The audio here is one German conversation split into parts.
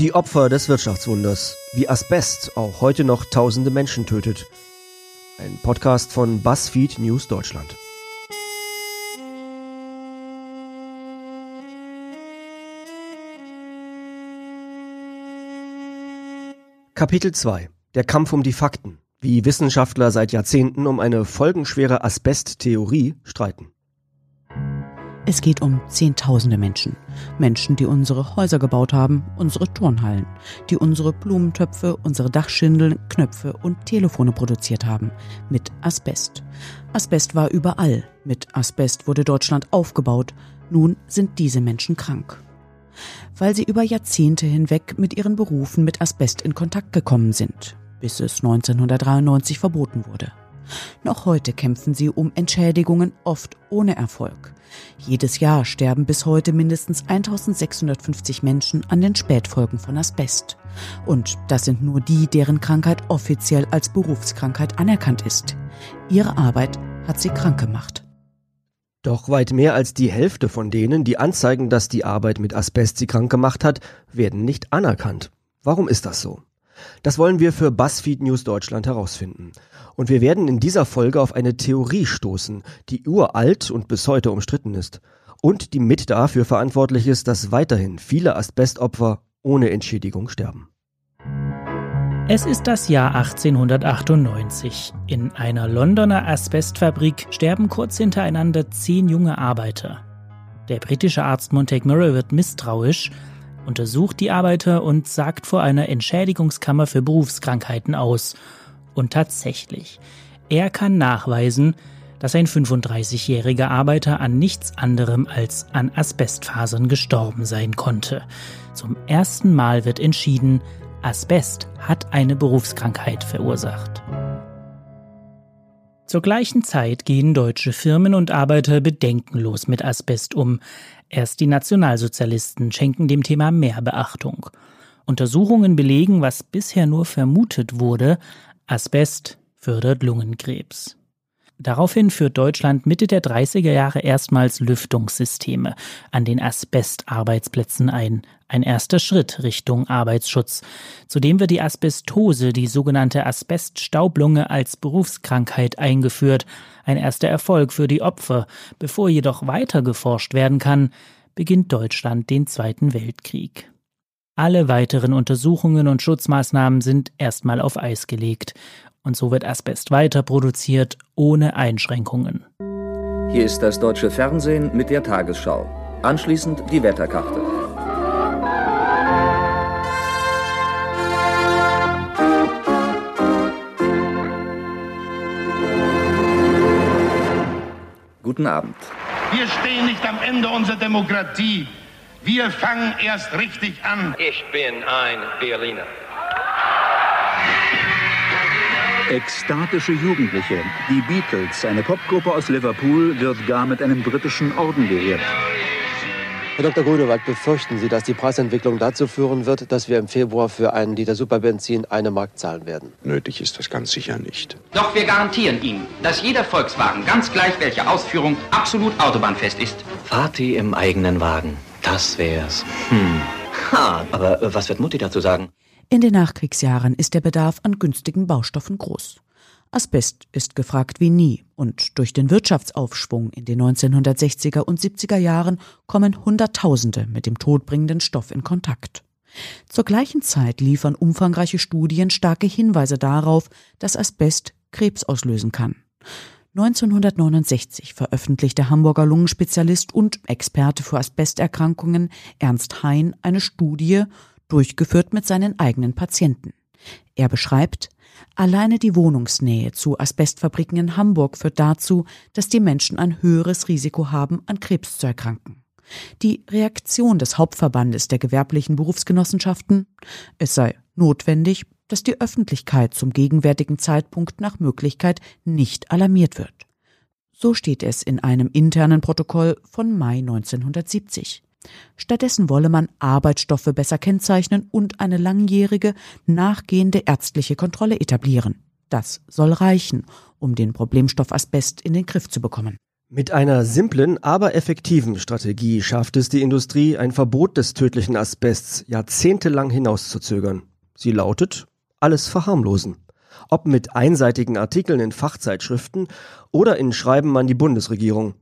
Die Opfer des Wirtschaftswunders, wie Asbest auch heute noch tausende Menschen tötet. Ein Podcast von BuzzFeed News Deutschland. Kapitel 2 Der Kampf um die Fakten, wie Wissenschaftler seit Jahrzehnten um eine folgenschwere Asbesttheorie streiten. Es geht um Zehntausende Menschen. Menschen, die unsere Häuser gebaut haben, unsere Turnhallen, die unsere Blumentöpfe, unsere Dachschindeln, Knöpfe und Telefone produziert haben. Mit Asbest. Asbest war überall. Mit Asbest wurde Deutschland aufgebaut. Nun sind diese Menschen krank. Weil sie über Jahrzehnte hinweg mit ihren Berufen mit Asbest in Kontakt gekommen sind, bis es 1993 verboten wurde. Noch heute kämpfen sie um Entschädigungen, oft ohne Erfolg. Jedes Jahr sterben bis heute mindestens 1650 Menschen an den Spätfolgen von Asbest. Und das sind nur die, deren Krankheit offiziell als Berufskrankheit anerkannt ist. Ihre Arbeit hat sie krank gemacht. Doch weit mehr als die Hälfte von denen, die anzeigen, dass die Arbeit mit Asbest sie krank gemacht hat, werden nicht anerkannt. Warum ist das so? Das wollen wir für BuzzFeed News Deutschland herausfinden. Und wir werden in dieser Folge auf eine Theorie stoßen, die uralt und bis heute umstritten ist. Und die mit dafür verantwortlich ist, dass weiterhin viele Asbestopfer ohne Entschädigung sterben. Es ist das Jahr 1898. In einer Londoner Asbestfabrik sterben kurz hintereinander zehn junge Arbeiter. Der britische Arzt Montague wird misstrauisch, untersucht die Arbeiter und sagt vor einer Entschädigungskammer für Berufskrankheiten aus. Und tatsächlich, er kann nachweisen, dass ein 35-jähriger Arbeiter an nichts anderem als an Asbestfasern gestorben sein konnte. Zum ersten Mal wird entschieden, Asbest hat eine Berufskrankheit verursacht. Zur gleichen Zeit gehen deutsche Firmen und Arbeiter bedenkenlos mit Asbest um. Erst die Nationalsozialisten schenken dem Thema mehr Beachtung. Untersuchungen belegen, was bisher nur vermutet wurde, Asbest fördert Lungenkrebs. Daraufhin führt Deutschland Mitte der 30er Jahre erstmals Lüftungssysteme an den Asbestarbeitsplätzen ein. Ein erster Schritt Richtung Arbeitsschutz. Zudem wird die Asbestose, die sogenannte Asbeststaublunge, als Berufskrankheit eingeführt. Ein erster Erfolg für die Opfer. Bevor jedoch weiter geforscht werden kann, beginnt Deutschland den Zweiten Weltkrieg. Alle weiteren Untersuchungen und Schutzmaßnahmen sind erstmal auf Eis gelegt. Und so wird Asbest weiter produziert, ohne Einschränkungen. Hier ist das deutsche Fernsehen mit der Tagesschau. Anschließend die Wetterkarte. Guten Abend. Wir stehen nicht am Ende unserer Demokratie. Wir fangen erst richtig an. Ich bin ein Berliner. Ekstatische Jugendliche. Die Beatles, eine Popgruppe aus Liverpool, wird gar mit einem britischen Orden geehrt. Herr Dr. Grunewald, befürchten Sie, dass die Preisentwicklung dazu führen wird, dass wir im Februar für einen Liter Superbenzin eine Mark zahlen werden? Nötig ist das ganz sicher nicht. Doch wir garantieren Ihnen, dass jeder Volkswagen, ganz gleich welche Ausführung, absolut autobahnfest ist. Vati im eigenen Wagen. Das wär's. Hm. Ha, aber äh, was wird Mutti dazu sagen? In den Nachkriegsjahren ist der Bedarf an günstigen Baustoffen groß. Asbest ist gefragt wie nie und durch den Wirtschaftsaufschwung in den 1960er und 70er Jahren kommen Hunderttausende mit dem todbringenden Stoff in Kontakt. Zur gleichen Zeit liefern umfangreiche Studien starke Hinweise darauf, dass Asbest Krebs auslösen kann. 1969 veröffentlichte Hamburger Lungenspezialist und Experte für Asbesterkrankungen Ernst Hein eine Studie, durchgeführt mit seinen eigenen Patienten. Er beschreibt, Alleine die Wohnungsnähe zu Asbestfabriken in Hamburg führt dazu, dass die Menschen ein höheres Risiko haben, an Krebs zu erkranken. Die Reaktion des Hauptverbandes der gewerblichen Berufsgenossenschaften, es sei notwendig, dass die Öffentlichkeit zum gegenwärtigen Zeitpunkt nach Möglichkeit nicht alarmiert wird. So steht es in einem internen Protokoll von Mai 1970. Stattdessen wolle man Arbeitsstoffe besser kennzeichnen und eine langjährige, nachgehende ärztliche Kontrolle etablieren. Das soll reichen, um den Problemstoff Asbest in den Griff zu bekommen. Mit einer simplen, aber effektiven Strategie schafft es die Industrie, ein Verbot des tödlichen Asbests jahrzehntelang hinauszuzögern. Sie lautet, alles verharmlosen. Ob mit einseitigen Artikeln in Fachzeitschriften oder in Schreiben an die Bundesregierung.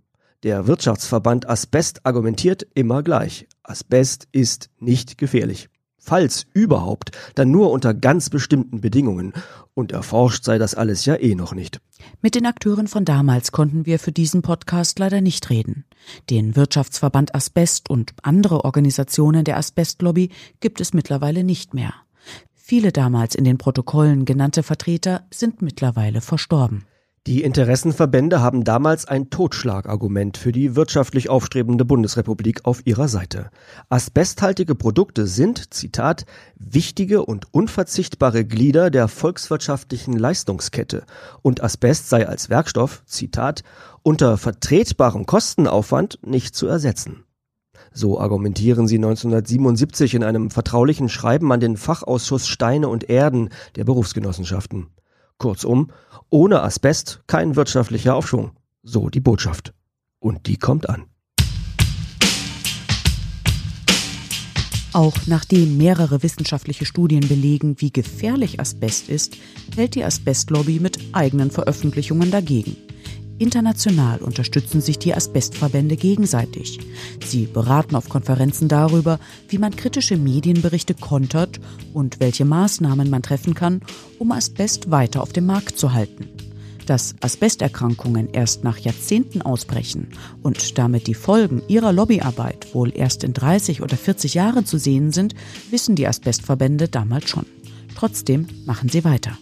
Der Wirtschaftsverband Asbest argumentiert immer gleich. Asbest ist nicht gefährlich. Falls überhaupt, dann nur unter ganz bestimmten Bedingungen. Und erforscht sei das alles ja eh noch nicht. Mit den Akteuren von damals konnten wir für diesen Podcast leider nicht reden. Den Wirtschaftsverband Asbest und andere Organisationen der Asbestlobby gibt es mittlerweile nicht mehr. Viele damals in den Protokollen genannte Vertreter sind mittlerweile verstorben. Die Interessenverbände haben damals ein Totschlagargument für die wirtschaftlich aufstrebende Bundesrepublik auf ihrer Seite. Asbesthaltige Produkte sind, Zitat, wichtige und unverzichtbare Glieder der volkswirtschaftlichen Leistungskette und Asbest sei als Werkstoff, Zitat, unter vertretbarem Kostenaufwand nicht zu ersetzen. So argumentieren sie 1977 in einem vertraulichen Schreiben an den Fachausschuss Steine und Erden der Berufsgenossenschaften. Kurzum, ohne Asbest kein wirtschaftlicher Aufschwung. So die Botschaft. Und die kommt an. Auch nachdem mehrere wissenschaftliche Studien belegen, wie gefährlich Asbest ist, hält die Asbestlobby mit eigenen Veröffentlichungen dagegen. International unterstützen sich die Asbestverbände gegenseitig. Sie beraten auf Konferenzen darüber, wie man kritische Medienberichte kontert und welche Maßnahmen man treffen kann, um Asbest weiter auf dem Markt zu halten. Dass Asbesterkrankungen erst nach Jahrzehnten ausbrechen und damit die Folgen ihrer Lobbyarbeit wohl erst in 30 oder 40 Jahren zu sehen sind, wissen die Asbestverbände damals schon. Trotzdem machen sie weiter.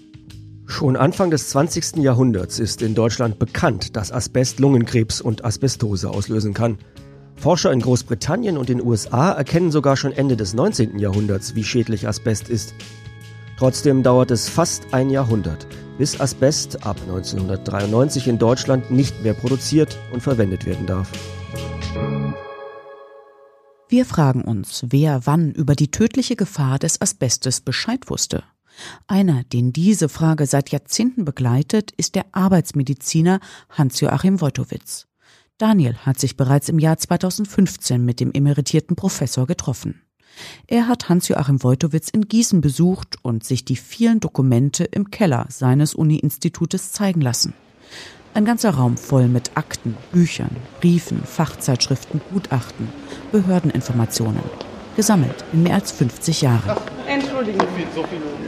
Schon Anfang des 20. Jahrhunderts ist in Deutschland bekannt, dass Asbest Lungenkrebs und Asbestose auslösen kann. Forscher in Großbritannien und den USA erkennen sogar schon Ende des 19. Jahrhunderts, wie schädlich Asbest ist. Trotzdem dauert es fast ein Jahrhundert, bis Asbest ab 1993 in Deutschland nicht mehr produziert und verwendet werden darf. Wir fragen uns, wer wann über die tödliche Gefahr des Asbestes Bescheid wusste. Einer, den diese Frage seit Jahrzehnten begleitet, ist der Arbeitsmediziner Hans-Joachim Wojtowitz. Daniel hat sich bereits im Jahr 2015 mit dem emeritierten Professor getroffen. Er hat Hans-Joachim Wojtowitz in Gießen besucht und sich die vielen Dokumente im Keller seines Uni-Institutes zeigen lassen. Ein ganzer Raum voll mit Akten, Büchern, Briefen, Fachzeitschriften, Gutachten, Behördeninformationen gesammelt in mehr als 50 Jahren. Entschuldigen Sie.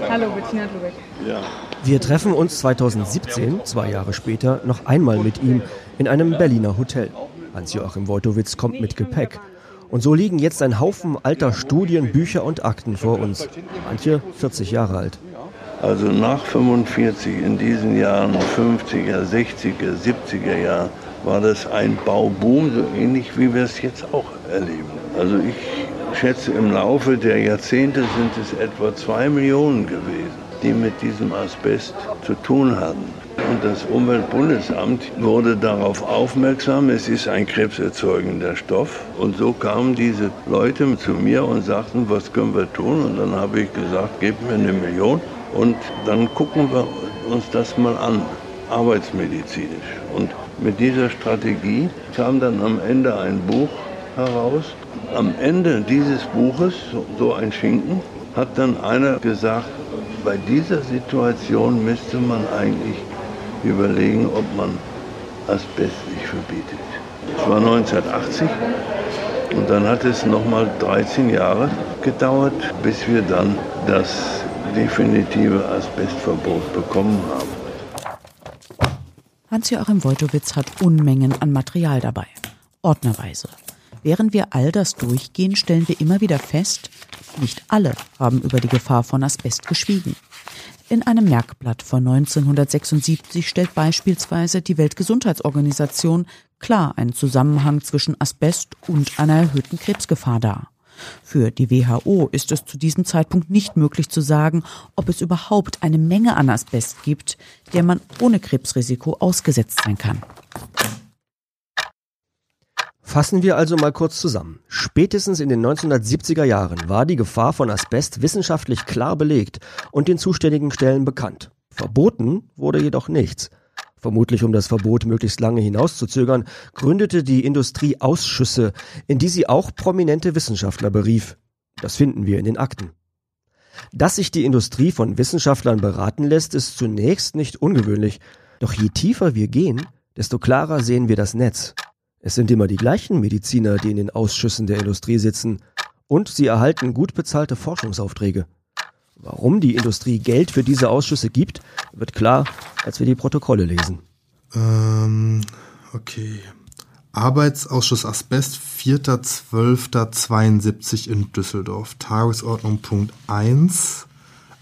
Hallo, Bettina Lubeck. Ja. Wir treffen uns 2017, zwei Jahre später, noch einmal mit ihm in einem Berliner Hotel. Hans-Joachim Wojtowitz kommt mit Gepäck. Und so liegen jetzt ein Haufen alter Studien, Bücher und Akten vor uns. Manche 40 Jahre alt. Also nach 45 in diesen Jahren, 50er, 60er, 70er Jahren, war das ein Bauboom, so ähnlich wie wir es jetzt auch erleben. Also ich schätze, im Laufe der Jahrzehnte sind es etwa zwei Millionen gewesen, die mit diesem Asbest zu tun hatten. Und das Umweltbundesamt wurde darauf aufmerksam, es ist ein krebserzeugender Stoff. Und so kamen diese Leute zu mir und sagten, was können wir tun? Und dann habe ich gesagt, gebt mir eine Million und dann gucken wir uns das mal an, arbeitsmedizinisch. Und mit dieser Strategie kam dann am Ende ein Buch heraus, am Ende dieses Buches, so ein Schinken, hat dann einer gesagt, bei dieser Situation müsste man eigentlich überlegen, ob man Asbest nicht verbietet. Das war 1980 und dann hat es nochmal 13 Jahre gedauert, bis wir dann das definitive Asbestverbot bekommen haben. Hans-Joachim Wojtowitz hat Unmengen an Material dabei, ordnerweise. Während wir all das durchgehen, stellen wir immer wieder fest, nicht alle haben über die Gefahr von Asbest geschwiegen. In einem Merkblatt von 1976 stellt beispielsweise die Weltgesundheitsorganisation klar einen Zusammenhang zwischen Asbest und einer erhöhten Krebsgefahr dar. Für die WHO ist es zu diesem Zeitpunkt nicht möglich zu sagen, ob es überhaupt eine Menge an Asbest gibt, der man ohne Krebsrisiko ausgesetzt sein kann. Fassen wir also mal kurz zusammen. Spätestens in den 1970er Jahren war die Gefahr von Asbest wissenschaftlich klar belegt und den zuständigen Stellen bekannt. Verboten wurde jedoch nichts. Vermutlich um das Verbot möglichst lange hinauszuzögern, gründete die Industrie Ausschüsse, in die sie auch prominente Wissenschaftler berief. Das finden wir in den Akten. Dass sich die Industrie von Wissenschaftlern beraten lässt, ist zunächst nicht ungewöhnlich. Doch je tiefer wir gehen, desto klarer sehen wir das Netz. Es sind immer die gleichen Mediziner, die in den Ausschüssen der Industrie sitzen, und sie erhalten gut bezahlte Forschungsaufträge. Warum die Industrie Geld für diese Ausschüsse gibt, wird klar, als wir die Protokolle lesen. Ähm, okay. Arbeitsausschuss Asbest, 4.12.72 in Düsseldorf. Tagesordnung Punkt 1.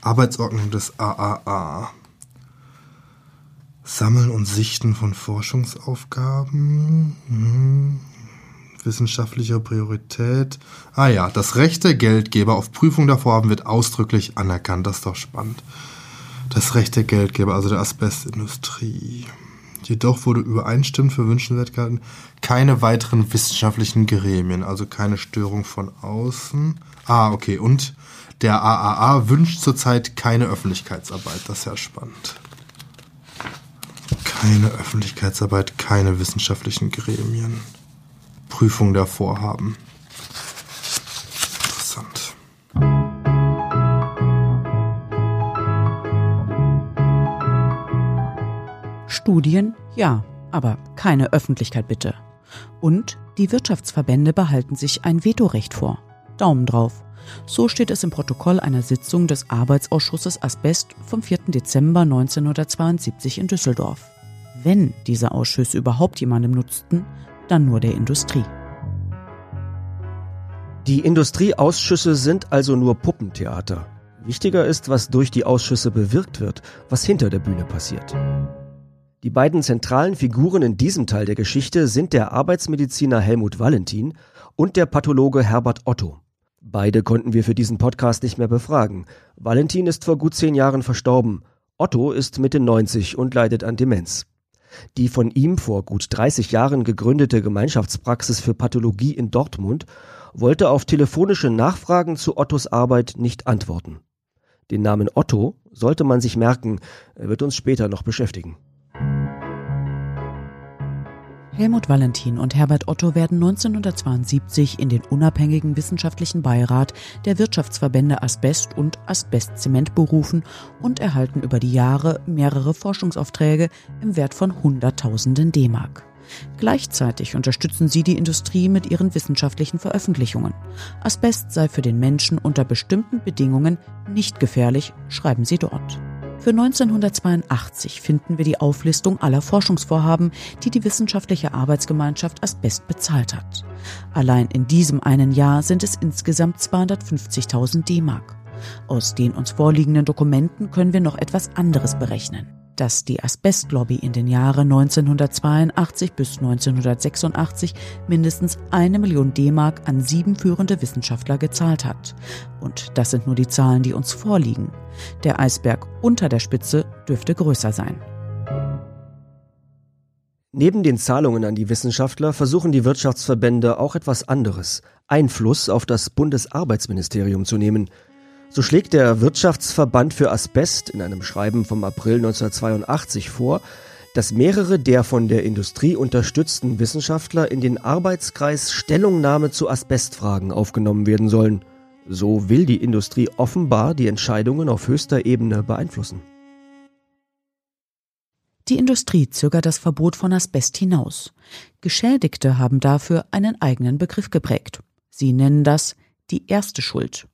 Arbeitsordnung des AAA. Sammeln und Sichten von Forschungsaufgaben. Hm wissenschaftlicher Priorität. Ah ja, das Recht der Geldgeber auf Prüfung der Vorhaben wird ausdrücklich anerkannt. Das ist doch spannend. Das Recht der Geldgeber, also der Asbestindustrie. Jedoch wurde übereinstimmend für wünschenswert gehalten, keine weiteren wissenschaftlichen Gremien, also keine Störung von außen. Ah, okay. Und der AAA wünscht zurzeit keine Öffentlichkeitsarbeit. Das ist ja spannend. Keine Öffentlichkeitsarbeit, keine wissenschaftlichen Gremien. Prüfung der Vorhaben. Interessant. Studien, ja, aber keine Öffentlichkeit bitte. Und die Wirtschaftsverbände behalten sich ein Vetorecht vor. Daumen drauf. So steht es im Protokoll einer Sitzung des Arbeitsausschusses Asbest vom 4. Dezember 1972 in Düsseldorf. Wenn diese Ausschüsse überhaupt jemandem nutzten, dann nur der Industrie. Die Industrieausschüsse sind also nur Puppentheater. Wichtiger ist, was durch die Ausschüsse bewirkt wird, was hinter der Bühne passiert. Die beiden zentralen Figuren in diesem Teil der Geschichte sind der Arbeitsmediziner Helmut Valentin und der Pathologe Herbert Otto. Beide konnten wir für diesen Podcast nicht mehr befragen. Valentin ist vor gut zehn Jahren verstorben. Otto ist Mitte 90 und leidet an Demenz. Die von ihm vor gut 30 Jahren gegründete Gemeinschaftspraxis für Pathologie in Dortmund wollte auf telefonische Nachfragen zu Ottos Arbeit nicht antworten. Den Namen Otto sollte man sich merken, er wird uns später noch beschäftigen. Helmut Valentin und Herbert Otto werden 1972 in den unabhängigen wissenschaftlichen Beirat der Wirtschaftsverbände Asbest und Asbestzement berufen und erhalten über die Jahre mehrere Forschungsaufträge im Wert von Hunderttausenden D-Mark. Gleichzeitig unterstützen sie die Industrie mit ihren wissenschaftlichen Veröffentlichungen. Asbest sei für den Menschen unter bestimmten Bedingungen nicht gefährlich, schreiben sie dort. Für 1982 finden wir die Auflistung aller Forschungsvorhaben, die die Wissenschaftliche Arbeitsgemeinschaft Asbest bezahlt hat. Allein in diesem einen Jahr sind es insgesamt 250.000 D-Mark. Aus den uns vorliegenden Dokumenten können wir noch etwas anderes berechnen dass die Asbestlobby in den Jahren 1982 bis 1986 mindestens eine Million D-Mark an sieben führende Wissenschaftler gezahlt hat. Und das sind nur die Zahlen, die uns vorliegen. Der Eisberg unter der Spitze dürfte größer sein. Neben den Zahlungen an die Wissenschaftler versuchen die Wirtschaftsverbände auch etwas anderes, Einfluss auf das Bundesarbeitsministerium zu nehmen – so schlägt der Wirtschaftsverband für Asbest in einem Schreiben vom April 1982 vor, dass mehrere der von der Industrie unterstützten Wissenschaftler in den Arbeitskreis Stellungnahme zu Asbestfragen aufgenommen werden sollen. So will die Industrie offenbar die Entscheidungen auf höchster Ebene beeinflussen. Die Industrie zögert das Verbot von Asbest hinaus. Geschädigte haben dafür einen eigenen Begriff geprägt. Sie nennen das die erste Schuld.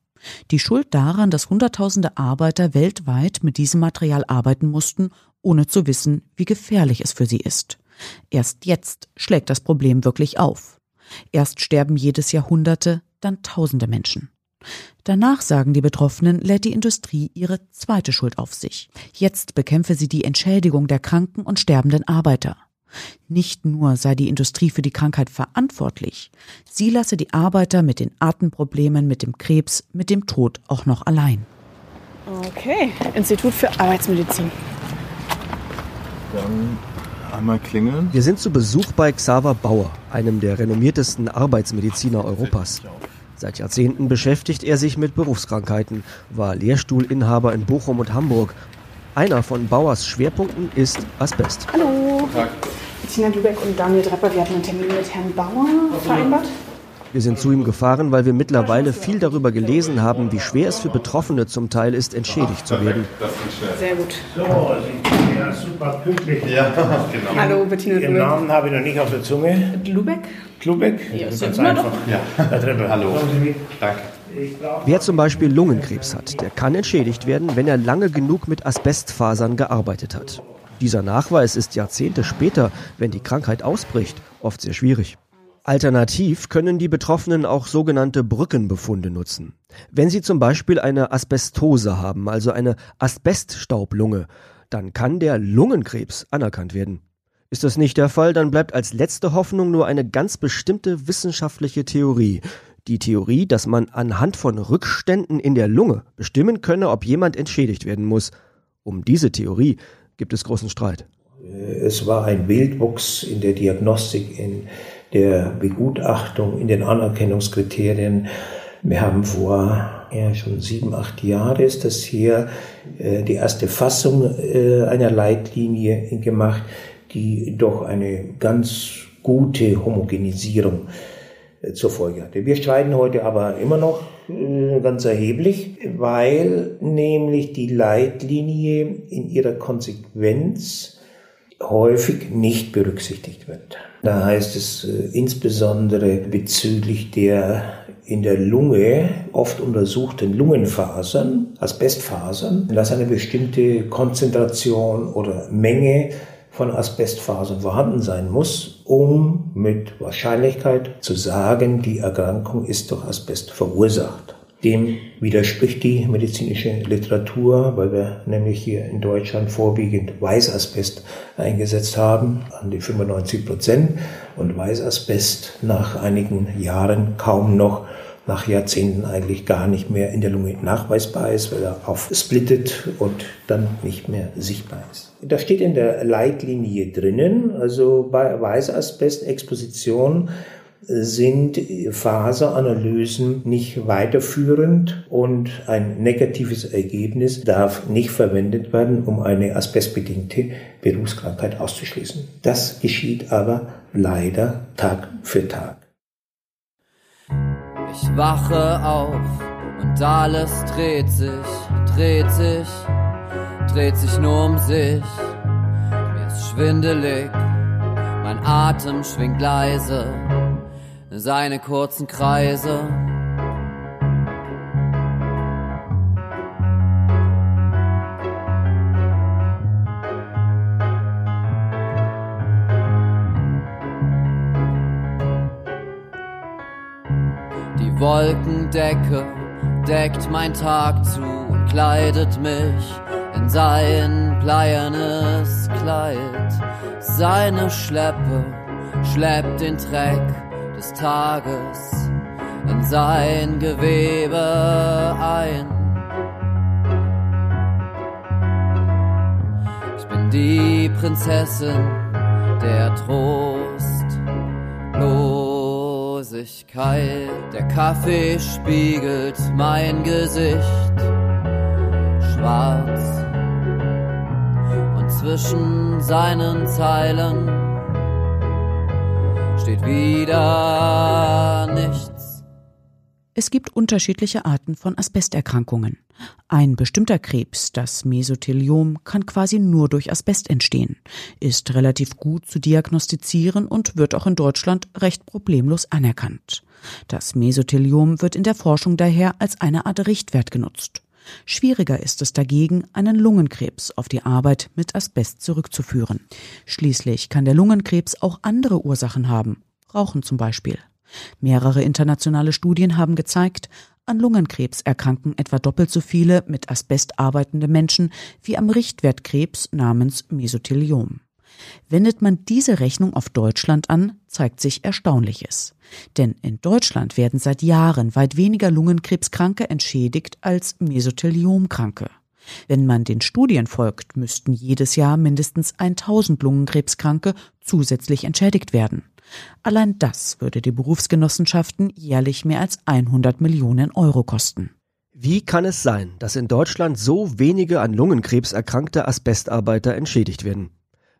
Die Schuld daran, dass Hunderttausende Arbeiter weltweit mit diesem Material arbeiten mussten, ohne zu wissen, wie gefährlich es für sie ist. Erst jetzt schlägt das Problem wirklich auf. Erst sterben jedes Jahr Hunderte, dann Tausende Menschen. Danach, sagen die Betroffenen, lädt die Industrie ihre zweite Schuld auf sich. Jetzt bekämpfe sie die Entschädigung der kranken und sterbenden Arbeiter. Nicht nur sei die Industrie für die Krankheit verantwortlich, sie lasse die Arbeiter mit den Atemproblemen, mit dem Krebs, mit dem Tod auch noch allein. Okay, Institut für Arbeitsmedizin. Dann einmal klingeln. Wir sind zu Besuch bei Xaver Bauer, einem der renommiertesten Arbeitsmediziner Europas. Seit Jahrzehnten beschäftigt er sich mit Berufskrankheiten, war Lehrstuhlinhaber in Bochum und Hamburg Einer von Bauers Schwerpunkten ist Asbest. Hallo. Tag. Bettina Lübeck und Daniel Drepper, wir hatten einen Termin mit Herrn Bauer vereinbart. Wir sind zu ihm gefahren, weil wir mittlerweile viel darüber gelesen haben, wie schwer es für Betroffene zum Teil ist, entschädigt zu werden. Sehr gut. So, ja super pünktlich. Ja, genau. Hallo, Bettina Lübeck. Ihren Namen habe ich noch nicht auf der Zunge. Lubeck. Lubeck? Ja, ist ganz ja einfach. Ja. Herr Treppe, hallo. Danke. Wer zum Beispiel Lungenkrebs hat, der kann entschädigt werden, wenn er lange genug mit Asbestfasern gearbeitet hat. Dieser Nachweis ist Jahrzehnte später, wenn die Krankheit ausbricht, oft sehr schwierig. Alternativ können die Betroffenen auch sogenannte Brückenbefunde nutzen. Wenn sie zum Beispiel eine Asbestose haben, also eine Asbeststaublunge, dann kann der Lungenkrebs anerkannt werden. Ist das nicht der Fall, dann bleibt als letzte Hoffnung nur eine ganz bestimmte wissenschaftliche Theorie. Die Theorie, dass man anhand von Rückständen in der Lunge bestimmen könne, ob jemand entschädigt werden muss. Um diese Theorie gibt es großen Streit. Es war ein Wildwuchs in der Diagnostik, in der Begutachtung, in den Anerkennungskriterien. Wir haben vor ja, schon sieben, acht Jahren ist das hier äh, die erste Fassung äh, einer Leitlinie gemacht, die doch eine ganz gute Homogenisierung äh, zur Folge hatte. Wir streiten heute aber immer noch äh, ganz erheblich, weil nämlich die Leitlinie in ihrer Konsequenz häufig nicht berücksichtigt wird. Da heißt es äh, insbesondere bezüglich der in der Lunge oft untersuchten Lungenfasern, Asbestfasern, dass eine bestimmte Konzentration oder Menge von Asbestfasern vorhanden sein muss, um mit Wahrscheinlichkeit zu sagen, die Erkrankung ist durch Asbest verursacht. Dem widerspricht die medizinische Literatur, weil wir nämlich hier in Deutschland vorwiegend Weißasbest eingesetzt haben, an die 95 Prozent, und Weißasbest nach einigen Jahren kaum noch nach Jahrzehnten eigentlich gar nicht mehr in der Lunge nachweisbar ist, weil er aufsplittet und dann nicht mehr sichtbar ist. Da steht in der Leitlinie drinnen, also bei Weißasbest-Exposition sind Faseranalysen nicht weiterführend und ein negatives Ergebnis darf nicht verwendet werden, um eine asbestbedingte Berufskrankheit auszuschließen. Das geschieht aber leider Tag für Tag. Ich wache auf und alles dreht sich, dreht sich, dreht sich nur um sich. Mir ist schwindelig, mein Atem schwingt leise, seine kurzen Kreise. Wolkendecke deckt mein Tag zu und kleidet mich in sein bleiernes Kleid. Seine Schleppe schleppt den Dreck des Tages in sein Gewebe ein. Ich bin die Prinzessin der Trostlosigkeit. Der Kaffee spiegelt mein Gesicht schwarz und zwischen seinen Zeilen steht wieder nichts. Es gibt unterschiedliche Arten von Asbesterkrankungen. Ein bestimmter Krebs, das Mesotheliom, kann quasi nur durch Asbest entstehen, ist relativ gut zu diagnostizieren und wird auch in Deutschland recht problemlos anerkannt. Das Mesotheliom wird in der Forschung daher als eine Art Richtwert genutzt. Schwieriger ist es dagegen, einen Lungenkrebs auf die Arbeit mit Asbest zurückzuführen. Schließlich kann der Lungenkrebs auch andere Ursachen haben, Rauchen zum Beispiel. Mehrere internationale Studien haben gezeigt, an Lungenkrebs erkranken etwa doppelt so viele mit Asbest arbeitende Menschen wie am Richtwertkrebs namens Mesotheliom. Wendet man diese Rechnung auf Deutschland an, zeigt sich Erstaunliches. Denn in Deutschland werden seit Jahren weit weniger Lungenkrebskranke entschädigt als Mesotheliomkranke. Wenn man den Studien folgt, müssten jedes Jahr mindestens 1000 Lungenkrebskranke zusätzlich entschädigt werden. Allein das würde die Berufsgenossenschaften jährlich mehr als 100 Millionen Euro kosten. Wie kann es sein, dass in Deutschland so wenige an Lungenkrebs erkrankte Asbestarbeiter entschädigt werden?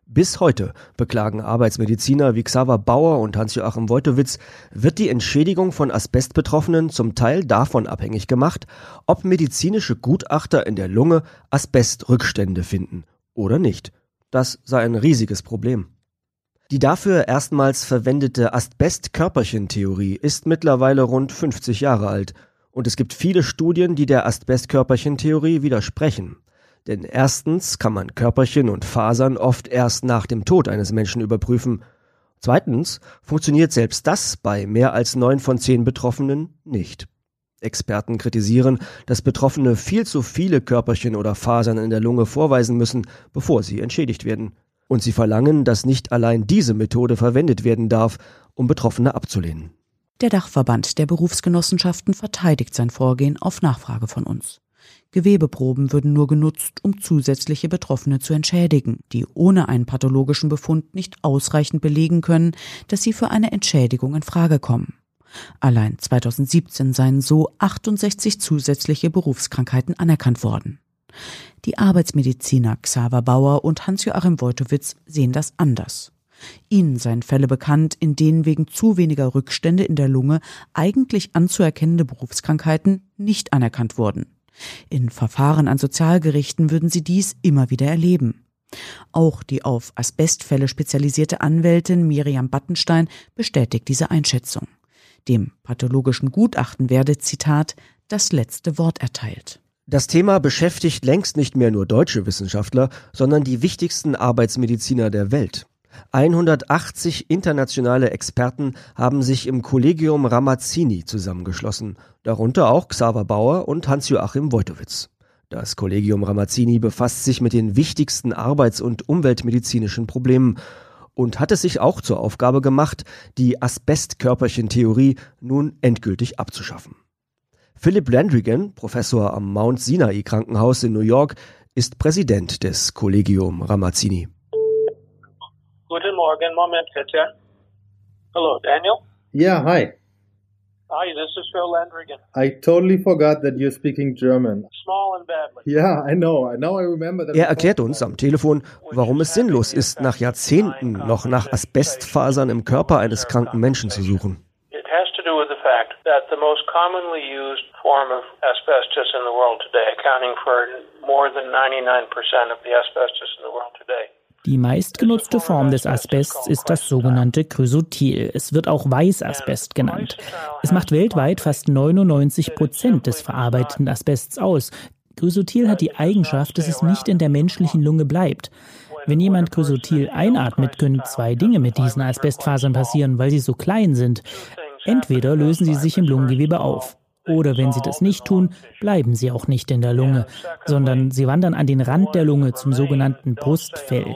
Bis heute, beklagen Arbeitsmediziner wie Xaver Bauer und Hans-Joachim Wojtowitz, wird die Entschädigung von Asbestbetroffenen zum Teil davon abhängig gemacht, ob medizinische Gutachter in der Lunge Asbestrückstände finden oder nicht. Das sei ein riesiges Problem. Die dafür erstmals verwendete Asbestkörperchentheorie ist mittlerweile rund 50 Jahre alt und es gibt viele Studien, die der Asbestkörperchentheorie widersprechen. Denn erstens kann man Körperchen und Fasern oft erst nach dem Tod eines Menschen überprüfen. Zweitens funktioniert selbst das bei mehr als neun von zehn Betroffenen nicht. Experten kritisieren, dass Betroffene viel zu viele Körperchen oder Fasern in der Lunge vorweisen müssen, bevor sie entschädigt werden. Und sie verlangen, dass nicht allein diese Methode verwendet werden darf, um Betroffene abzulehnen. Der Dachverband der Berufsgenossenschaften verteidigt sein Vorgehen auf Nachfrage von uns. Gewebeproben würden nur genutzt, um zusätzliche Betroffene zu entschädigen, die ohne einen pathologischen Befund nicht ausreichend belegen können, dass sie für eine Entschädigung in Frage kommen. Allein 2017 seien so 68 zusätzliche Berufskrankheiten anerkannt worden. Die Arbeitsmediziner Xaver Bauer und Hans-Joachim Wojtowitz sehen das anders. Ihnen seien Fälle bekannt, in denen wegen zu weniger Rückstände in der Lunge eigentlich anzuerkennende Berufskrankheiten nicht anerkannt wurden. In Verfahren an Sozialgerichten würden sie dies immer wieder erleben. Auch die auf Asbestfälle spezialisierte Anwältin Miriam Battenstein bestätigt diese Einschätzung. Dem pathologischen Gutachten werde, Zitat, das letzte Wort erteilt. Das Thema beschäftigt längst nicht mehr nur deutsche Wissenschaftler, sondern die wichtigsten Arbeitsmediziner der Welt. 180 internationale Experten haben sich im Collegium Ramazzini zusammengeschlossen, darunter auch Xaver Bauer und Hans-Joachim Wojtowitz. Das Collegium Ramazzini befasst sich mit den wichtigsten arbeits- und umweltmedizinischen Problemen und hat es sich auch zur Aufgabe gemacht, die Asbestkörperchentheorie nun endgültig abzuschaffen. Philip Landrigan, Professor am Mount Sinai Krankenhaus in New York, ist Präsident des Collegium Ramazzini. Guten Morgen, Moment bitte. Hello, Daniel? Yeah, hi. Hi, this is Phil Landrigan. I totally forgot that you're speaking German. Small and badly. Yeah, I know. Now I remember that. Er erklärt uns am Telefon, warum es sinnlos ist, nach Jahrzehnten noch nach Asbestfasern im Körper eines kranken Menschen zu suchen. Fact that the most commonly used form of asbestos in the world today, accounting for more than 99% of the asbestos in the world today, die meistgenutzte Form des Asbests ist das sogenannte Chrysotil. Es wird auch Weißasbest genannt. Es macht weltweit fast 99 Prozent des verarbeiteten Asbests aus. Chrysotil hat die Eigenschaft, dass es nicht in der menschlichen Lunge bleibt. Wenn jemand Chrysotil einatmet, können zwei Dinge mit diesen Asbestfasern passieren, weil sie so klein sind. Entweder lösen sie sich im Lungengewebe auf. Oder wenn sie das nicht tun, bleiben sie auch nicht in der Lunge, sondern sie wandern an den Rand der Lunge zum sogenannten Brustfell.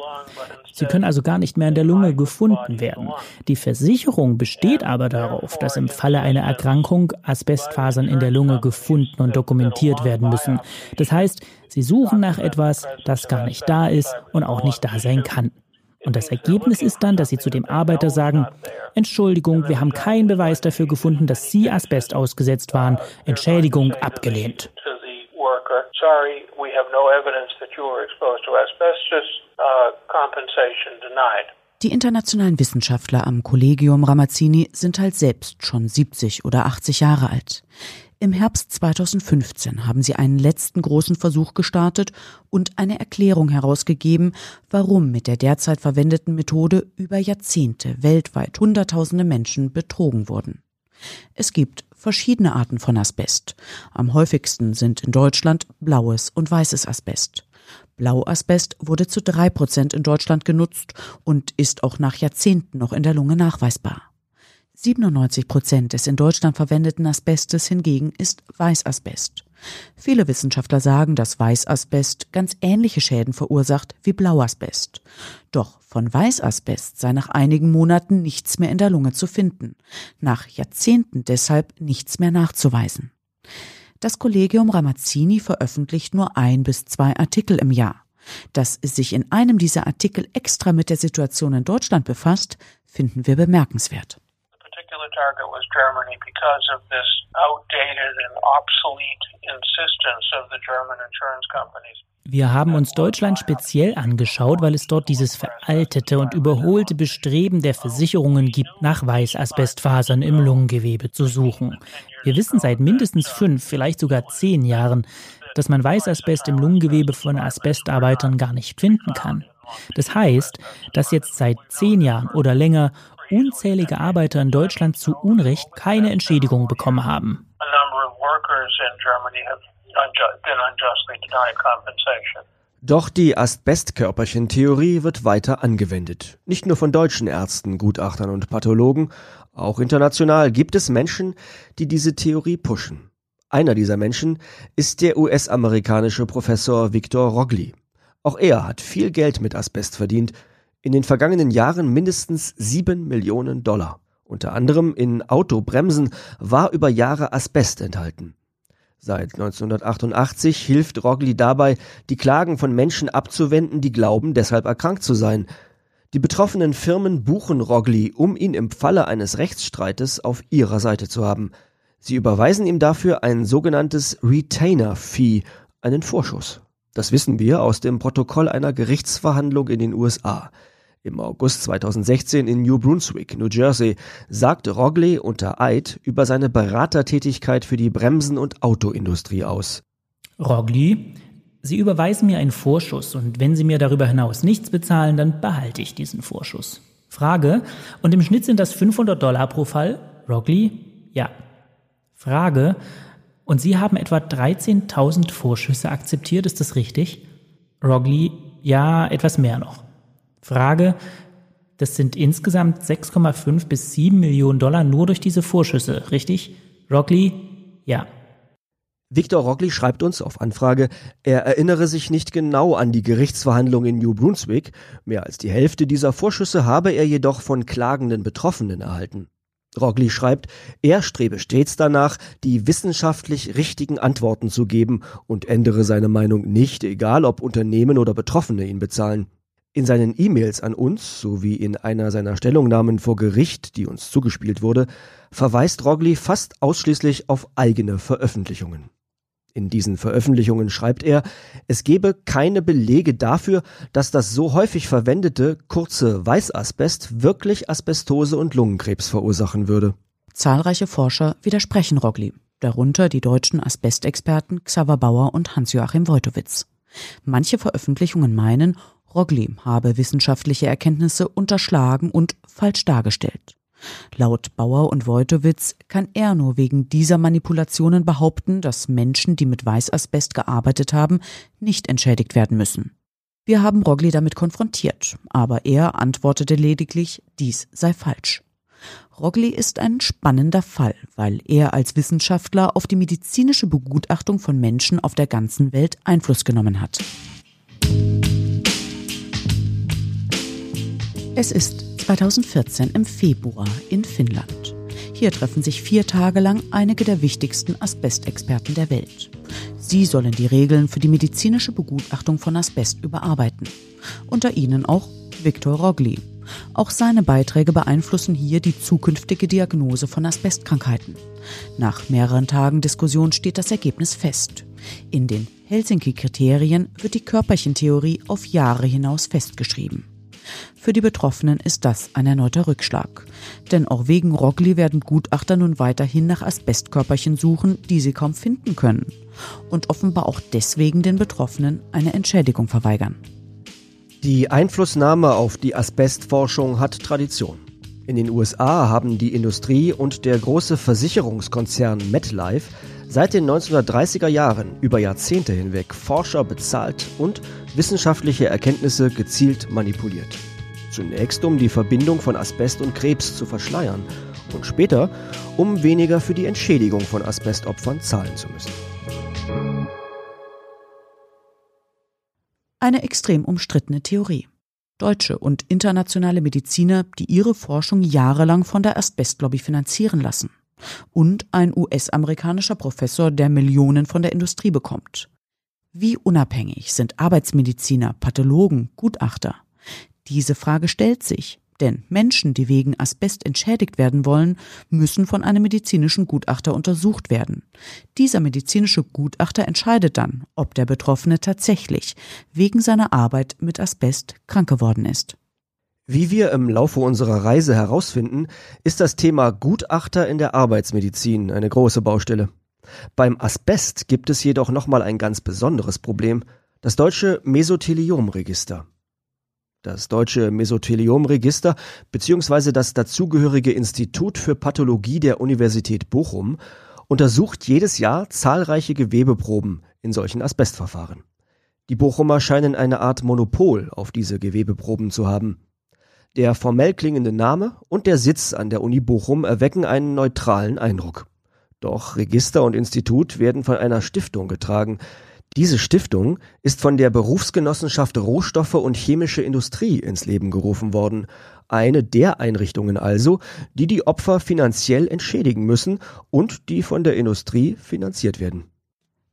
Sie können also gar nicht mehr in der Lunge gefunden werden. Die Versicherung besteht aber darauf, dass im Falle einer Erkrankung Asbestfasern in der Lunge gefunden und dokumentiert werden müssen. Das heißt, sie suchen nach etwas, das gar nicht da ist und auch nicht da sein kann. Und das Ergebnis ist dann, dass sie zu dem Arbeiter sagen, Entschuldigung, wir haben keinen Beweis dafür gefunden, dass Sie Asbest ausgesetzt waren. Entschädigung abgelehnt. Sorry, we have no evidence that you were exposed to asbestos. Uh, compensation denied. Die internationalen Wissenschaftler am Collegium Ramazzini sind halt selbst schon 70 oder 80 Jahre alt. Im Herbst 2015 haben sie einen letzten großen Versuch gestartet und eine Erklärung herausgegeben, warum mit der derzeit verwendeten Methode über Jahrzehnte weltweit Hunderttausende Menschen betrogen wurden. Es gibt verschiedene Arten von Asbest. Am häufigsten sind in Deutschland blaues und weißes Asbest. Blauasbest wurde zu drei Prozent in Deutschland genutzt und ist auch nach Jahrzehnten noch in der Lunge nachweisbar. 97 Prozent des in Deutschland verwendeten Asbestes hingegen ist Weißasbest. Viele Wissenschaftler sagen, dass Weißasbest ganz ähnliche Schäden verursacht wie Blauasbest. Doch von Weißasbest sei nach einigen Monaten nichts mehr in der Lunge zu finden, nach Jahrzehnten deshalb nichts mehr nachzuweisen. Das Collegium Ramazzini veröffentlicht nur ein bis zwei Artikel im Jahr. Dass es sich in einem dieser Artikel extra mit der Situation in Deutschland befasst, finden wir bemerkenswert. The target was Germany because of this outdated and obsolete insistence of the German insurance companies. Wir haben uns Deutschland speziell angeschaut, weil es dort dieses veraltete und überholte Bestreben der Versicherungen gibt, nach Weißasbestfasern im Lungengewebe zu suchen. Wir wissen seit mindestens fünf, vielleicht sogar zehn Jahren, dass man Weißasbest im Lungengewebe von Asbestarbeitern gar nicht finden kann. Das heißt, dass jetzt seit zehn Jahren oder länger unzählige Arbeiter in Deutschland zu Unrecht keine Entschädigung bekommen haben. Doch die Asbestkörperchen-Theorie wird weiter angewendet. Nicht nur von deutschen Ärzten, Gutachtern und Pathologen, auch international gibt es Menschen, die diese Theorie pushen. Einer dieser Menschen ist der US-amerikanische Professor Victor Rogli. Auch er hat viel Geld mit Asbest verdient, in den vergangenen Jahren mindestens sieben Millionen Dollar. Unter anderem in Autobremsen war über Jahre Asbest enthalten. Seit 1988 hilft Rogli dabei, die Klagen von Menschen abzuwenden, die glauben, deshalb erkrankt zu sein. Die betroffenen Firmen buchen Rogli, um ihn im Falle eines Rechtsstreites auf ihrer Seite zu haben. Sie überweisen ihm dafür ein sogenanntes Retainer Fee, einen Vorschuss. Das wissen wir aus dem Protokoll einer Gerichtsverhandlung in den USA. Im August 2016 in New Brunswick, New Jersey, sagte Rogley unter Eid über seine Beratertätigkeit für die Bremsen- und Autoindustrie aus. Rogley, Sie überweisen mir einen Vorschuss und wenn Sie mir darüber hinaus nichts bezahlen, dann behalte ich diesen Vorschuss. Frage, und im Schnitt sind das 500 Dollar pro Fall? Rogley, ja. Frage, und Sie haben etwa 13.000 Vorschüsse akzeptiert, ist das richtig? Rogley, ja, etwas mehr noch. Frage, das sind insgesamt 6,5 bis 7 Millionen Dollar nur durch diese Vorschüsse, richtig? Rockley? Ja. Victor Rockley schreibt uns auf Anfrage, er erinnere sich nicht genau an die Gerichtsverhandlung in New Brunswick, mehr als die Hälfte dieser Vorschüsse habe er jedoch von klagenden Betroffenen erhalten. Rogli schreibt, er strebe stets danach, die wissenschaftlich richtigen Antworten zu geben und ändere seine Meinung nicht, egal ob Unternehmen oder Betroffene ihn bezahlen. In seinen E-Mails an uns sowie in einer seiner Stellungnahmen vor Gericht, die uns zugespielt wurde, verweist Rogli fast ausschließlich auf eigene Veröffentlichungen. In diesen Veröffentlichungen schreibt er, es gebe keine Belege dafür, dass das so häufig verwendete kurze Weißasbest wirklich Asbestose und Lungenkrebs verursachen würde. Zahlreiche Forscher widersprechen Rogli, darunter die deutschen Asbestexperten Xaver Bauer und Hans-Joachim Wojtowitz. Manche Veröffentlichungen meinen, Rogli habe wissenschaftliche Erkenntnisse unterschlagen und falsch dargestellt. Laut Bauer und Wojtowitz kann er nur wegen dieser Manipulationen behaupten, dass Menschen, die mit Weißasbest gearbeitet haben, nicht entschädigt werden müssen. Wir haben Rogli damit konfrontiert, aber er antwortete lediglich, dies sei falsch. Rogli ist ein spannender Fall, weil er als Wissenschaftler auf die medizinische Begutachtung von Menschen auf der ganzen Welt Einfluss genommen hat. Es ist 2014 im Februar in Finnland. Hier treffen sich vier Tage lang einige der wichtigsten Asbestexperten der Welt. Sie sollen die Regeln für die medizinische Begutachtung von Asbest überarbeiten. Unter ihnen auch Viktor Rogli. Auch seine Beiträge beeinflussen hier die zukünftige Diagnose von Asbestkrankheiten. Nach mehreren Tagen Diskussion steht das Ergebnis fest. In den Helsinki-Kriterien wird die Körperchentheorie auf Jahre hinaus festgeschrieben. Für die Betroffenen ist das ein erneuter Rückschlag. Denn auch wegen Rogli werden Gutachter nun weiterhin nach Asbestkörperchen suchen, die sie kaum finden können. Und offenbar auch deswegen den Betroffenen eine Entschädigung verweigern. Die Einflussnahme auf die Asbestforschung hat Tradition. In den USA haben die Industrie und der große Versicherungskonzern MetLife seit den 1930er Jahren über Jahrzehnte hinweg Forscher bezahlt und wissenschaftliche Erkenntnisse gezielt manipuliert. Zunächst um die Verbindung von Asbest und Krebs zu verschleiern und später um weniger für die Entschädigung von Asbestopfern zahlen zu müssen. Eine extrem umstrittene Theorie. Deutsche und internationale Mediziner, die ihre Forschung jahrelang von der Asbestlobby finanzieren lassen. Und ein US-amerikanischer Professor, der Millionen von der Industrie bekommt. Wie unabhängig sind Arbeitsmediziner, Pathologen, Gutachter? Diese Frage stellt sich, Denn Menschen, die wegen Asbest entschädigt werden wollen, müssen von einem medizinischen Gutachter untersucht werden. Dieser medizinische Gutachter entscheidet dann, ob der Betroffene tatsächlich wegen seiner Arbeit mit Asbest krank geworden ist. Wie wir im Laufe unserer Reise herausfinden, ist das Thema Gutachter in der Arbeitsmedizin eine große Baustelle. Beim Asbest gibt es jedoch nochmal ein ganz besonderes Problem, das deutsche Mesotheliomregister. Das deutsche Mesotheliomregister bzw. das dazugehörige Institut für Pathologie der Universität Bochum untersucht jedes Jahr zahlreiche Gewebeproben in solchen Asbestverfahren. Die Bochumer scheinen eine Art Monopol auf diese Gewebeproben zu haben. Der formell klingende Name und der Sitz an der Uni Bochum erwecken einen neutralen Eindruck. Doch Register und Institut werden von einer Stiftung getragen, diese Stiftung ist von der Berufsgenossenschaft Rohstoffe und Chemische Industrie ins Leben gerufen worden, eine der Einrichtungen also, die die Opfer finanziell entschädigen müssen und die von der Industrie finanziert werden.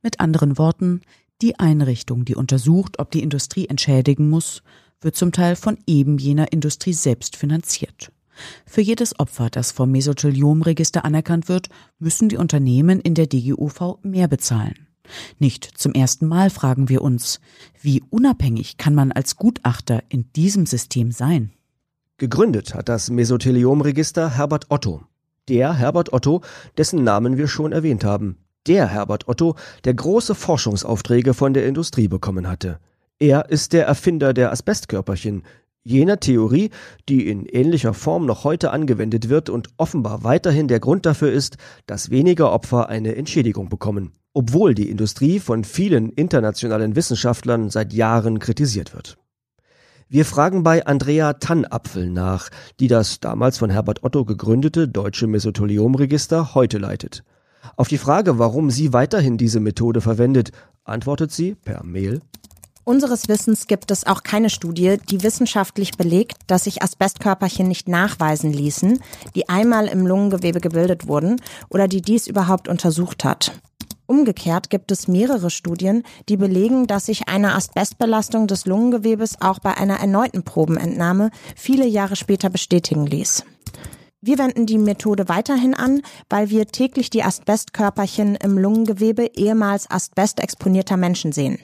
Mit anderen Worten, die Einrichtung, die untersucht, ob die Industrie entschädigen muss, wird zum Teil von eben jener Industrie selbst finanziert. Für jedes Opfer, das vom Mesotheliomregister anerkannt wird, müssen die Unternehmen in der DGUV mehr bezahlen. Nicht zum ersten Mal fragen wir uns, wie unabhängig kann man als Gutachter in diesem System sein? Gegründet hat das Mesotheliomregister Herbert Otto. Der Herbert Otto, dessen Namen wir schon erwähnt haben. Der Herbert Otto, der große Forschungsaufträge von der Industrie bekommen hatte. Er ist der Erfinder der Asbestkörperchen, jener Theorie, die in ähnlicher Form noch heute angewendet wird und offenbar weiterhin der Grund dafür ist, dass weniger Opfer eine Entschädigung bekommen obwohl die Industrie von vielen internationalen Wissenschaftlern seit Jahren kritisiert wird. Wir fragen bei Andrea Tannapfel nach, die das damals von Herbert Otto gegründete deutsche Mesotheliomregister heute leitet. Auf die Frage, warum sie weiterhin diese Methode verwendet, antwortet sie per Mail. Unseres Wissens gibt es auch keine Studie, die wissenschaftlich belegt, dass sich Asbestkörperchen nicht nachweisen ließen, die einmal im Lungengewebe gebildet wurden oder die dies überhaupt untersucht hat. Umgekehrt gibt es mehrere Studien, die belegen, dass sich eine Asbestbelastung des Lungengewebes auch bei einer erneuten Probenentnahme viele Jahre später bestätigen ließ. Wir wenden die Methode weiterhin an, weil wir täglich die Asbestkörperchen im Lungengewebe ehemals asbestexponierter Menschen sehen.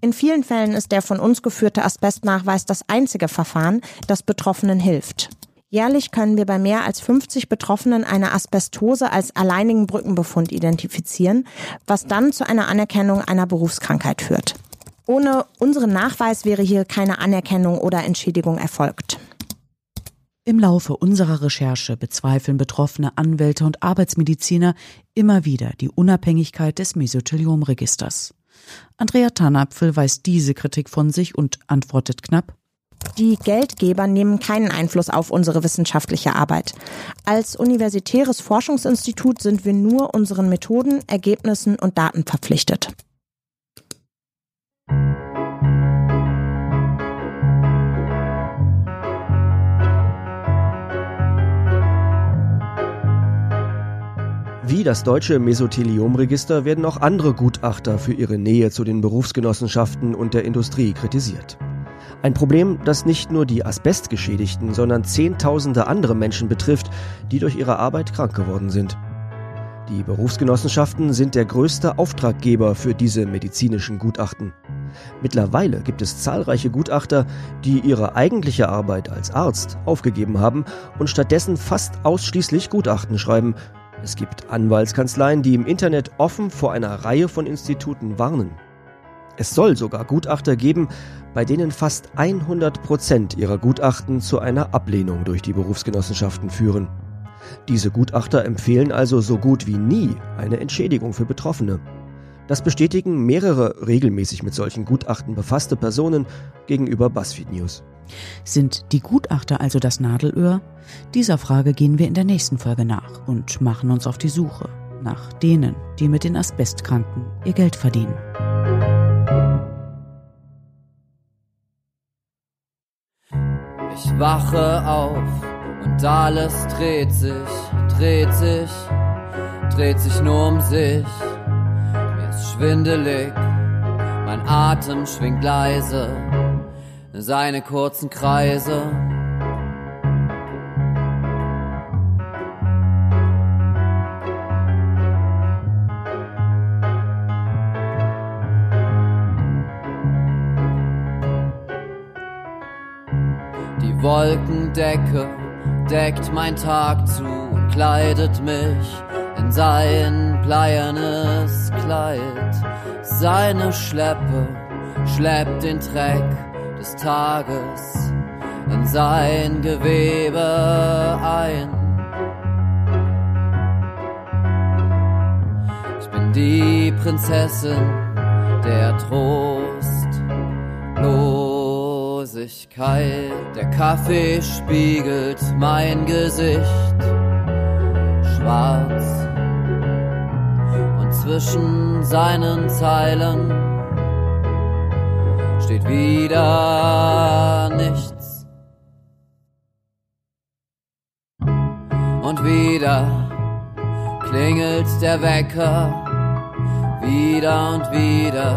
In vielen Fällen ist der von uns geführte Asbestnachweis das einzige Verfahren, das Betroffenen hilft. Jährlich können wir bei mehr als 50 Betroffenen eine Asbestose als alleinigen Brückenbefund identifizieren, was dann zu einer Anerkennung einer Berufskrankheit führt. Ohne unseren Nachweis wäre hier keine Anerkennung oder Entschädigung erfolgt. Im Laufe unserer Recherche bezweifeln betroffene Anwälte und Arbeitsmediziner immer wieder die Unabhängigkeit des Mesotheliomregisters. Andrea Tanapfel weist diese Kritik von sich und antwortet knapp die Geldgeber nehmen keinen Einfluss auf unsere wissenschaftliche Arbeit. Als universitäres Forschungsinstitut sind wir nur unseren Methoden, Ergebnissen und Daten verpflichtet. Wie das deutsche Mesotheliomregister werden auch andere Gutachter für ihre Nähe zu den Berufsgenossenschaften und der Industrie kritisiert. Ein Problem, das nicht nur die Asbestgeschädigten, sondern Zehntausende andere Menschen betrifft, die durch ihre Arbeit krank geworden sind. Die Berufsgenossenschaften sind der größte Auftraggeber für diese medizinischen Gutachten. Mittlerweile gibt es zahlreiche Gutachter, die ihre eigentliche Arbeit als Arzt aufgegeben haben und stattdessen fast ausschließlich Gutachten schreiben. Es gibt Anwaltskanzleien, die im Internet offen vor einer Reihe von Instituten warnen. Es soll sogar Gutachter geben, bei denen fast 100 Prozent ihrer Gutachten zu einer Ablehnung durch die Berufsgenossenschaften führen. Diese Gutachter empfehlen also so gut wie nie eine Entschädigung für Betroffene. Das bestätigen mehrere regelmäßig mit solchen Gutachten befasste Personen gegenüber BuzzFeed News. Sind die Gutachter also das Nadelöhr? Dieser Frage gehen wir in der nächsten Folge nach und machen uns auf die Suche nach denen, die mit den Asbestkranken ihr Geld verdienen. Ich wache auf und alles dreht sich, dreht sich, dreht sich nur um sich schwindelig, mein Atem schwingt leise seine kurzen Kreise. Die Wolkendecke deckt mein Tag zu und kleidet mich in sein bleiernes Kleid. Seine Schleppe schleppt den Dreck des Tages in sein Gewebe ein. Ich bin die Prinzessin der Trostlosigkeit. Der Kaffee spiegelt mein Gesicht schwarz zwischen seinen Zeilen steht wieder nichts. Und wieder klingelt der Wecker, wieder und wieder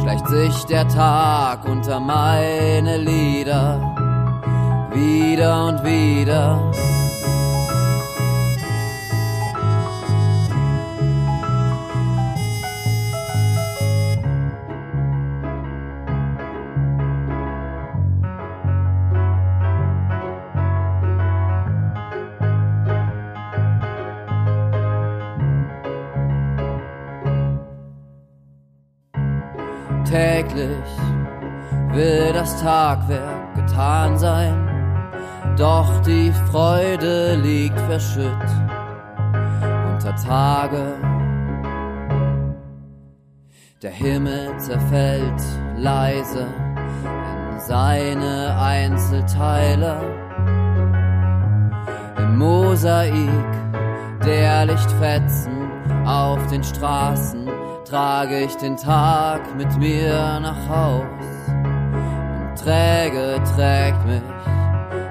schleicht sich der Tag unter meine Lieder, wieder und wieder. Täglich will das Tagwerk getan sein, doch die Freude liegt verschütt unter Tage. Der Himmel zerfällt leise in seine Einzelteile. Im Mosaik der Lichtfetzen auf den Straßen trage ich den Tag mit mir nach Haus und träge, trägt mich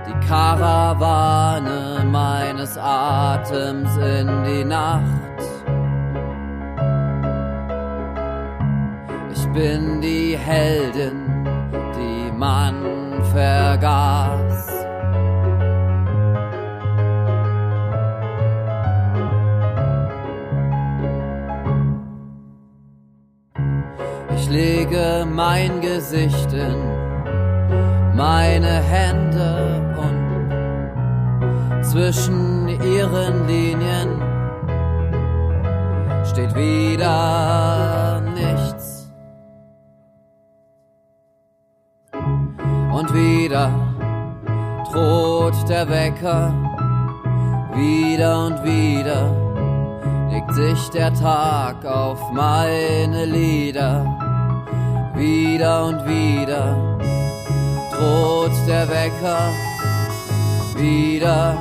die Karawane meines Atems in die Nacht. Ich bin die Heldin, die man vergaß. Lege mein Gesicht in meine Hände und zwischen ihren Linien steht wieder nichts. Und wieder droht der Wecker, wieder und wieder legt sich der Tag auf meine Lieder wieder und wieder. Droht der Wecker, wieder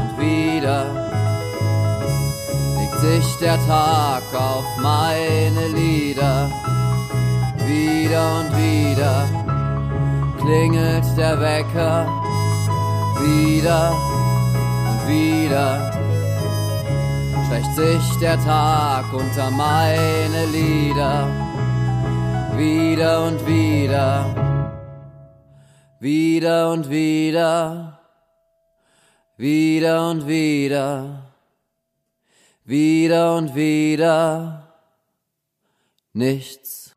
und wieder. Legt sich der Tag auf meine Lieder, wieder und wieder klingelt der Wecker, wieder und wieder. Schlecht sich der Tag unter meine Lieder wieder und wieder, wieder und wieder, wieder und wieder, wieder und wieder, nichts.